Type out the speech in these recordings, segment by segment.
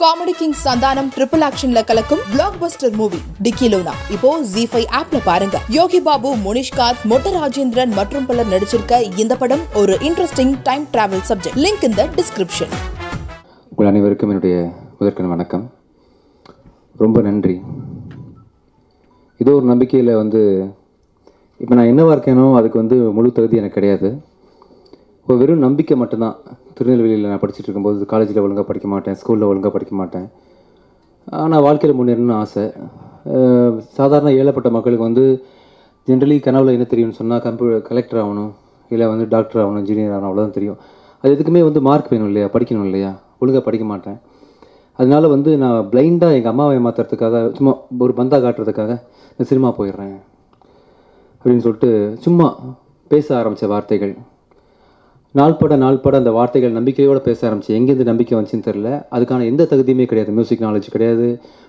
Comedy king Santhanam triple ஆக்ஷன்ல கலக்கும் blockbuster movie Dikkiloona இப்போ ஜி ஃபைவ் ஆப்ல பாருங்க. யோகி பாபு முனிஷ்காத் மொட்ட ராஜேந்திரன் மற்றும் பலர் நடிச்சிருக்க இந்த படம் ஒரு interesting time travel subject link இந்த டிஸ்கிரிப்ஷன் உங்கள் அனைவருக்கும் என்னுடைய முதற்கண் வணக்கம். ரொம்ப நன்றி. இதோ ஒரு நம்பிக்கையில் வந்து இப்போ நான் என்னவா இருக்கேனோ அதுக்கு வந்து முழு தகுதி எனக்கு கிடையாது. இப்போ வெறும் நம்பிக்கை மட்டும்தான். திருநெல்வேலியில் நான் படிச்சுட்டு இருக்கும்போது காலேஜில் ஒழுங்காக படிக்க மாட்டேன் ஸ்கூலில் ஒழுங்காக படிக்க மாட்டேன். ஆனால் வாழ்க்கையில் முன்னேறணும்னு ஆசை. சாதாரண ஏழப்பட்ட மக்களுக்கு வந்து ஜென்ரலி கனவுல என்ன தெரியும்னு சொன்னால் கம்ப்யூட்டர் கலெக்டர் ஆகணும் இல்லை வந்து டாக்டர் ஆகணும் இன்ஜினியர் ஆகணும் அவ்வளோதான் தெரியும். அது எதுக்குமே வந்து மார்க் வேணும் இல்லையா? படிக்கணும் இல்லையா? ஒழுங்காக படிக்க மாட்டேன். அதனால வந்து நான் பிளைண்டாக எங்கள் அம்மாவை ஏமாத்துறதுக்காக சும்மா ஒரு பந்தா காட்டுறதுக்காக நான் சினிமா போயிடுறேன். அப்படின்னு சொல்லிட்டு சும்மா பேச ஆரம்பித்த வார்த்தைகள். நாள்பட நாள்பட அந்த வார்த்தைகள் நம்பிக்கையோடு பேச ஆரம்பிச்சு எங்கேருந்து நம்பிக்கை வந்துச்சுன்னு தெரில அதுக்கான எந்த தகுதியுமே கிடையாது. மியூசிக் நாலேஜ் கிடையாது.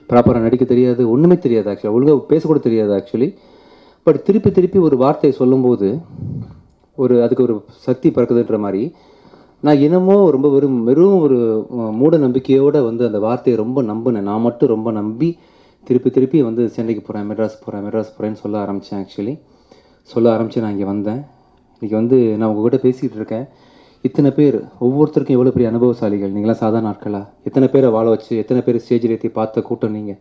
ப்ராப்பராக நடிக்க தெரியாது. ஒன்றுமே தெரியாது ஆக்சுவலாக ஒழுங்காக பேசக்கூட தெரியாது ஆக்சுவலி பட் திருப்பி திருப்பி ஒரு வார்த்தையை சொல்லும்போது ஒரு அதுக்கு ஒரு சக்தி பிறக்குதுன்ற மாதிரி நான் என்னமோ ரொம்ப வெறும் வெறும் ஒரு மூட நம்பிக்கையோடு வந்து அந்த வார்த்தையை ரொம்ப நம்பினேன். நான் மட்டும் ரொம்ப நம்பி திருப்பி திருப்பி வந்து சென்னைக்கு போகிறேன் மெட்ராஸ் போகிறேன் மெட்ராஸ் போகிறேன்னு சொல்ல ஆரம்பித்தேன் ஆக்சுவலி சொல்ல ஆரம்பித்து நான் இங்கே வந்தேன். இன்றைக்கி வந்து நான் உங்ககிட்ட பேசிகிட்டு இருக்கேன். இத்தனை பேர் ஒவ்வொருத்தருக்கும் எவ்வளோ பெரிய அனுபவசாலிகள்? நீங்களாம் சாதாரண ஆட்களா? எத்தனை பேரை வாழ வச்சு எத்தனை பேர் ஸ்டேஜில் ஏற்றி பார்த்த கூட்டம் நீங்கள்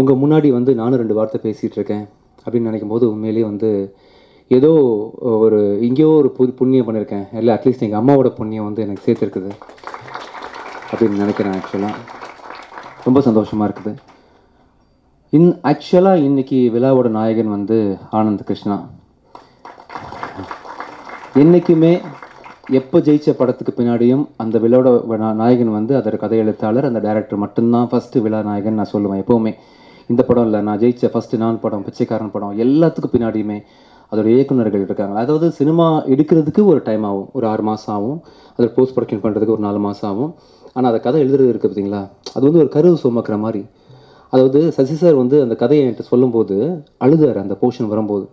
உங்கள் முன்னாடி வந்து நானும் ரெண்டு வார்த்தை பேசிகிட்டு இருக்கேன். அப்படின்னு நினைக்கும் போது உண்மையிலேயே வந்து ஏதோ ஒரு எங்கேயோ ஒரு புது புண்ணியம் பண்ணியிருக்கேன் இல்லை அட்லீஸ்ட் எங்கள் அம்மாவோட புண்ணியம் வந்து எனக்கு சேர்த்துருக்குது. அப்படின்னு நினைக்கிறேன் ஆக்சுவலாக ரொம்ப சந்தோஷமாக இருக்குது. இன் ஆக்சுவலாக இன்றைக்கி விழாவோட நாயகன் வந்து ஆனந்த் கிருஷ்ணா. என்றைக்குமே எப்போ ஜெயிச்ச படத்துக்கு பின்னாடியும் அந்த விழாவோட நாயகன் வந்து அதோட கதை எழுத்தாளர் அந்த டேரக்டர் மட்டும்தான் ஃபஸ்ட்டு விழா நாயகன் நான் சொல்லுவேன் எப்போவுமே. இந்த படம் இல்லை நான் ஜெயித்த ஃபஸ்ட்டு நான் படம் பிச்சைக்காரன் படம் எல்லாத்துக்கும் பின்னாடியுமே அதோட இயக்குனர்கள் இருக்காங்க. அதாவது சினிமா எடுக்கிறதுக்கு ஒரு டைம் ஆகும் ஒரு ஆறு மாதம் ஆகும். அதை போஸ்ட் ப்ரொடக்ஷன் பண்ணுறதுக்கு ஒரு நாலு மாதம் ஆகும். ஆனால் அந்த கதை எழுதுறது இருக்குது பார்த்தீங்களா அது வந்து ஒரு கருவு சுமக்கிற மாதிரி. அதாவது சசி சார் வந்து அந்த கதையை என்கிட்ட சொல்லும்போது அழுதார் அந்த போர்ஷன் வரும்போது.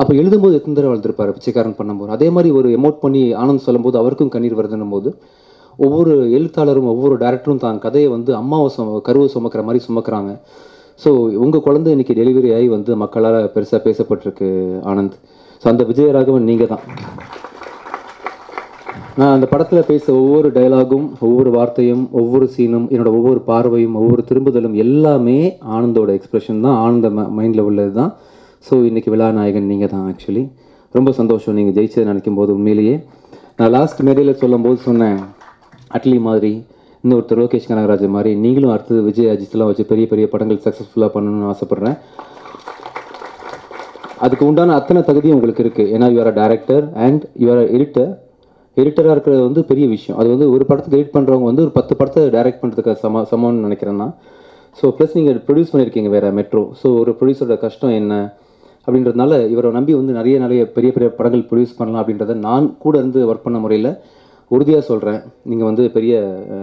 அப்போ எழுதும்போது எத்தனை தடவை அழுதுருப்பார் பிச்சைக்காரன் பண்ணும்போது. அதே மாதிரி ஒரு எமோட் பண்ணி ஆனந்த் சொல்லும்போது அவருக்கும் கண்ணீர் வருதுன்னும் போது ஒவ்வொரு எழுத்தாளரும் ஒவ்வொரு டேரக்டரும் தான் கதையை வந்து அம்மாவை சும கருவை சுமக்கிற மாதிரி சுமக்கிறாங்க. ஸோ உங்கள் குழந்தை இன்னைக்கு டெலிவரி ஆகி வந்து மக்களால் பெருசாக பேசப்பட்டிருக்கு ஆனந்த். ஸோ அந்த விஜயராகவன் நீங்கள் தான். நான் அந்த படத்தில் பேச ஒவ்வொரு டயலாகும் ஒவ்வொரு வார்த்தையும் ஒவ்வொரு சீனும் என்னோட ஒவ்வொரு பார்வையும் ஒவ்வொரு திரும்புதலும் எல்லாமே ஆனந்தோட எக்ஸ்பிரஷன் தான் ஆனந்த மைண்டில் உள்ளது தான் ஸோ இன்றைக்கி விழா நாயகன் நீங்கள் தான் ஆக்சுவலி ரொம்ப சந்தோஷம். நீங்கள் ஜெயிச்சதை நினைக்கும் போது உண்மையிலேயே. நான் லாஸ்ட் மேடையில் சொல்லும்போது சொன்னேன் அட்லி மாதிரி இன்னொருத்தர் லோகேஷ் கனகராஜ் மாதிரி நீங்களும் அடுத்தது விஜய் அஜித்லாம் வச்சு பெரிய பெரிய படங்கள் சக்ஸஸ்ஃபுல்லாக பண்ணணும்னு ஆசைப்பட்றேன். அதுக்கு உண்டான அத்தனை தகுதியும் உங்களுக்கு இருக்குது ஏன்னா you're a director and you're editor எடிட்டராக இருக்கிறது வந்து பெரிய விஷயம். அது வந்து ஒரு படத்துக்கு எடிட் பண்ணுறவங்க வந்து ஒரு பத்து படத்தை டைரக்ட் பண்ணுறதுக்கு சம சமம்னு நினைக்கிறேன் நான். ஸோ ப்ளஸ் நீங்கள் ப்ரொடியூஸ் பண்ணியிருக்கீங்க வேறு மெட்ரோ ஸோ ஒரு ப்ரொடியூசரோட கஷ்டம் என்ன? அப்படின்றதுனால இவரை நம்பி வந்து நிறைய நிறைய பெரிய பெரிய படங்கள் ப்ரொடியூஸ் பண்ணலாம் அப்படின்றத நான் கூட இருந்து ஒர்க் பண்ண முறையில் உறுதியாக சொல்கிறேன் நீங்கள் வந்து பெரிய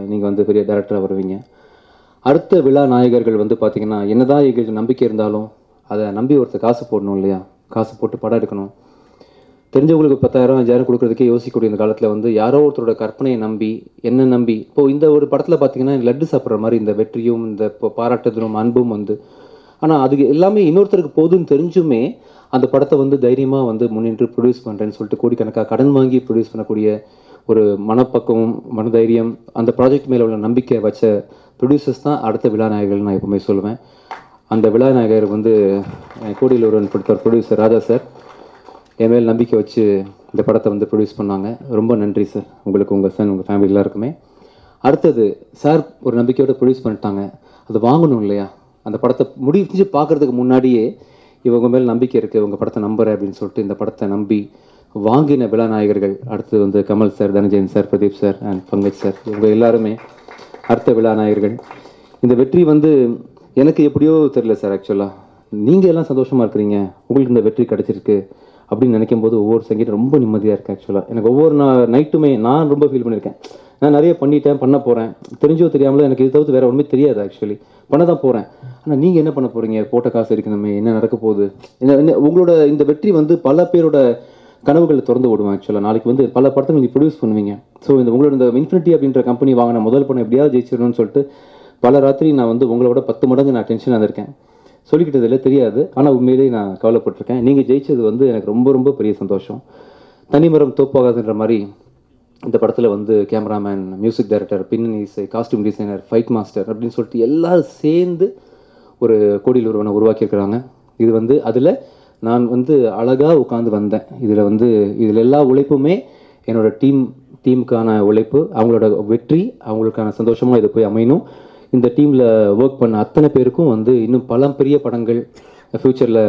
நீங்கள் வந்து பெரிய டேரக்டராக வருவீங்க. அடுத்த விழா நாயகர்கள் வந்து பார்த்திங்கன்னா என்னதான் எங்களுக்கு நம்பிக்கை இருந்தாலும் அதை நம்பி ஒருத்தர் காசு போடணும் இல்லையா? காசு போட்டு படம் எடுக்கணும். தெரிஞ்சவங்களுக்கு பத்தாயிரம் அஞ்சாயிரம் கொடுக்குறதுக்கே யோசிக்கக்கூடிய இந்த காலத்தில் வந்து யாரோ ஒருத்தரோட கற்பனையை நம்பி என்ன நம்பி இப்போது இந்த ஒரு படத்தில் பார்த்தீங்கன்னா லட்டு சாப்பிட்ற மாதிரி இந்த வெற்றியும் இந்த பாராட்டுதலும் அன்பும் வந்து ஆனால் அதுக்கு எல்லாமே இன்னொருத்தருக்கு போதுன்னு தெரிஞ்சுமே அந்த படத்தை வந்து தைரியமாக வந்து முன்னின்று ப்ரொடியூஸ் பண்ணுறேன்னு சொல்லிட்டு கோடிக்கணக்காக கடன் வாங்கி ப்ரொடியூஸ் பண்ணக்கூடிய ஒரு மனப்பக்கம் மனதைரியம் அந்த ப்ராஜெக்ட் மேலே உள்ள நம்பிக்கை வச்ச ப்ரொடியூசர்ஸ் தான் அடுத்த விழாநாயகர்கள் நான் எப்பவுமே சொல்லுவேன். அந்த விழாநாயகர் வந்து கோடியில் ஒருவன் படுத்த ப்ரொடியூசர் ராஜா சார். என் மேல் நம்பிக்கை வச்சு இந்த படத்தை வந்து ப்ரொடியூஸ் பண்ணாங்க. ரொம்ப நன்றி சார். உங்களுக்கு உங்கள் சன் உங்கள் ஃபேமிலி எல்லாருக்குமே. அடுத்தது சார் ஒரு நம்பிக்கையோடு ப்ரொடியூஸ் பண்ணிட்டாங்க. அது வாங்கணும் இல்லையா? அந்த படத்தை முடிஞ்சு பார்க்கறதுக்கு முன்னாடியே இவங்க மேல் நம்பிக்கை இருக்குது இவங்க படத்தை நம்புகிறேன் அப்படின்னு சொல்லிட்டு இந்த படத்தை நம்பி வாங்கின விழாநாயகர்கள் அடுத்து வந்து Kamal sir Dhananjayan sir Pradeep sir and Pankaj sir இவங்க எல்லாருமே அடுத்த விழாநாயகர்கள். இந்த வெற்றி வந்து எனக்கு எப்படியோ தெரியல சார் ஆக்சுவலாக நீங்கள் எல்லாம் சந்தோஷமாக இருக்கிறீங்க. உங்களுக்கு இந்த வெற்றி கிடச்சிருக்கு அப்படின்னு நினைக்கும் போது ஒவ்வொரு சங்கீதம் ரொம்ப நிம்மதியாக இருக்குது ஆக்சுவலாக எனக்கு ஒவ்வொரு நா- நைட்டுமே நான் ரொம்ப ஃபீல் பண்ணியிருக்கேன். நான் நிறைய பண்ணிட்டேன் பண்ண போகிறேன் தெரிஞ்சோ தெரியாமலோ எனக்கு இது தவிர்த்து வேறு ஒன்றுமே தெரியாது ஆக்சுவலி பண்ண தான் போகிறேன் ஆனால் நீங்கள் என்ன பண்ண போகிறீங்க போட்ட காசு இருக்கணுமே என்ன நடக்க போகுது? என்ன- என்ன- உங்களோட இந்த வெற்றி வந்து பல பேரோட கனவுகளை திறந்து விடுவோம் ஆக்சுவலாக நாளைக்கு வந்து பல படத்தை நீங்கள் ப்ரொடியூஸ் பண்ணுவீங்க. ஸோ இந்த உங்களோட இந்த இன்ஃபினிட்டி அப்படின்ற கம்பெனி வாங்கின முதல் படம் எப்படியாவது ஜெயிச்சிடணும்னு சொல்லிட்டு பல ராத்திரி நான் வந்து உங்களோட பத்து மடங்கு நான் டென்ஷனாக இருந்திருக்கேன். சொல்லிக்கிட்டதில்ல தெரியாது. ஆனால் உண்மையிலேயே நான் கவலைப்பட்டிருக்கேன். நீங்கள் ஜெயிச்சது வந்து எனக்கு ரொம்ப ரொம்ப பெரிய சந்தோஷம். தனிமரம் தோப்பாகாதுன்ற மாதிரி இந்த படத்தில் வந்து கேமராமேன் மியூசிக் டைரக்டர் பின்னணி இசை காஸ்டியூம் டிசைனர் ஃபைட் மாஸ்டர் அப்படின்னு சொல்லிட்டு எல்லாரும் சேர்ந்து ஒரு கோடியில் ஒருவனை உருவாக்கியிருக்கிறாங்க. இது வந்து அதில் நான் வந்து அழகாக உட்காந்து வந்தேன். இதில் வந்து இதில் எல்லா உழைப்புமே என்னோடய டீம் டீமுக்கான உழைப்பு அவங்களோட வெற்றி அவங்களுக்கான சந்தோஷமாக இது போய் அமையணும். இந்த டீமில் ஒர்க் பண்ண அத்தனை பேருக்கும் வந்து இன்னும் பல பெரிய படங்கள் ஃப்யூச்சரில்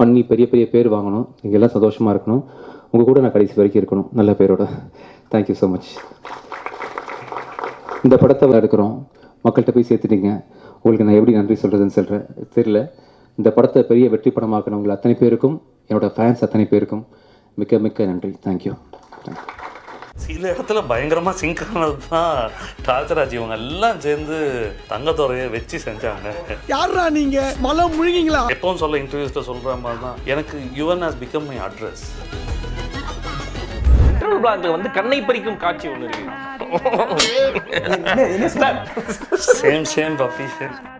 பண்ணி பெரிய பெரிய பேர் வாங்கணும். இங்கெல்லாம் எல்லாம் சந்தோஷமாக இருக்கணும். உங்கள் கூட நான் கடைசி வரைக்கும் இருக்கணும் நல்ல பேரோட. தேங்க்யூ ஸோ மச் இந்த படத்தை எடுக்கிறோம். மக்கள்கிட்ட போய் சேர்த்துட்டீங்க. உங்களுக்கு நான் எப்படி நன்றி சொல்கிறதுன்னு சொல்கிறேன் தெரியல. இந்த படத்தை பெரிய வெற்றி படமாக்கினவங்க அத்தனை பேருக்கும் என்னோட ஃபேன்ஸ் அத்தனை பேருக்கும் மிக்க மிக்க நன்றி. தேங்க்யூ சில இடத்துல பயங்கரமா சிங்க் ஆனது தான் ராஜராஜ் இவங்க எல்லாம் சேர்ந்து தங்கத்துறையை வச்சு செஞ்சாங்க. யாரா நீங்க? மலை முழுகிங்களா? எப்பவும் சொல்ல இன்டர்வியூஸ்ல சொல்ற மாதிரி தான் எனக்கு Yuvan has become my address வந்து கண்ணை பறிக்கும் காட்சி ஒன்று இருக்கு. Same same puppy same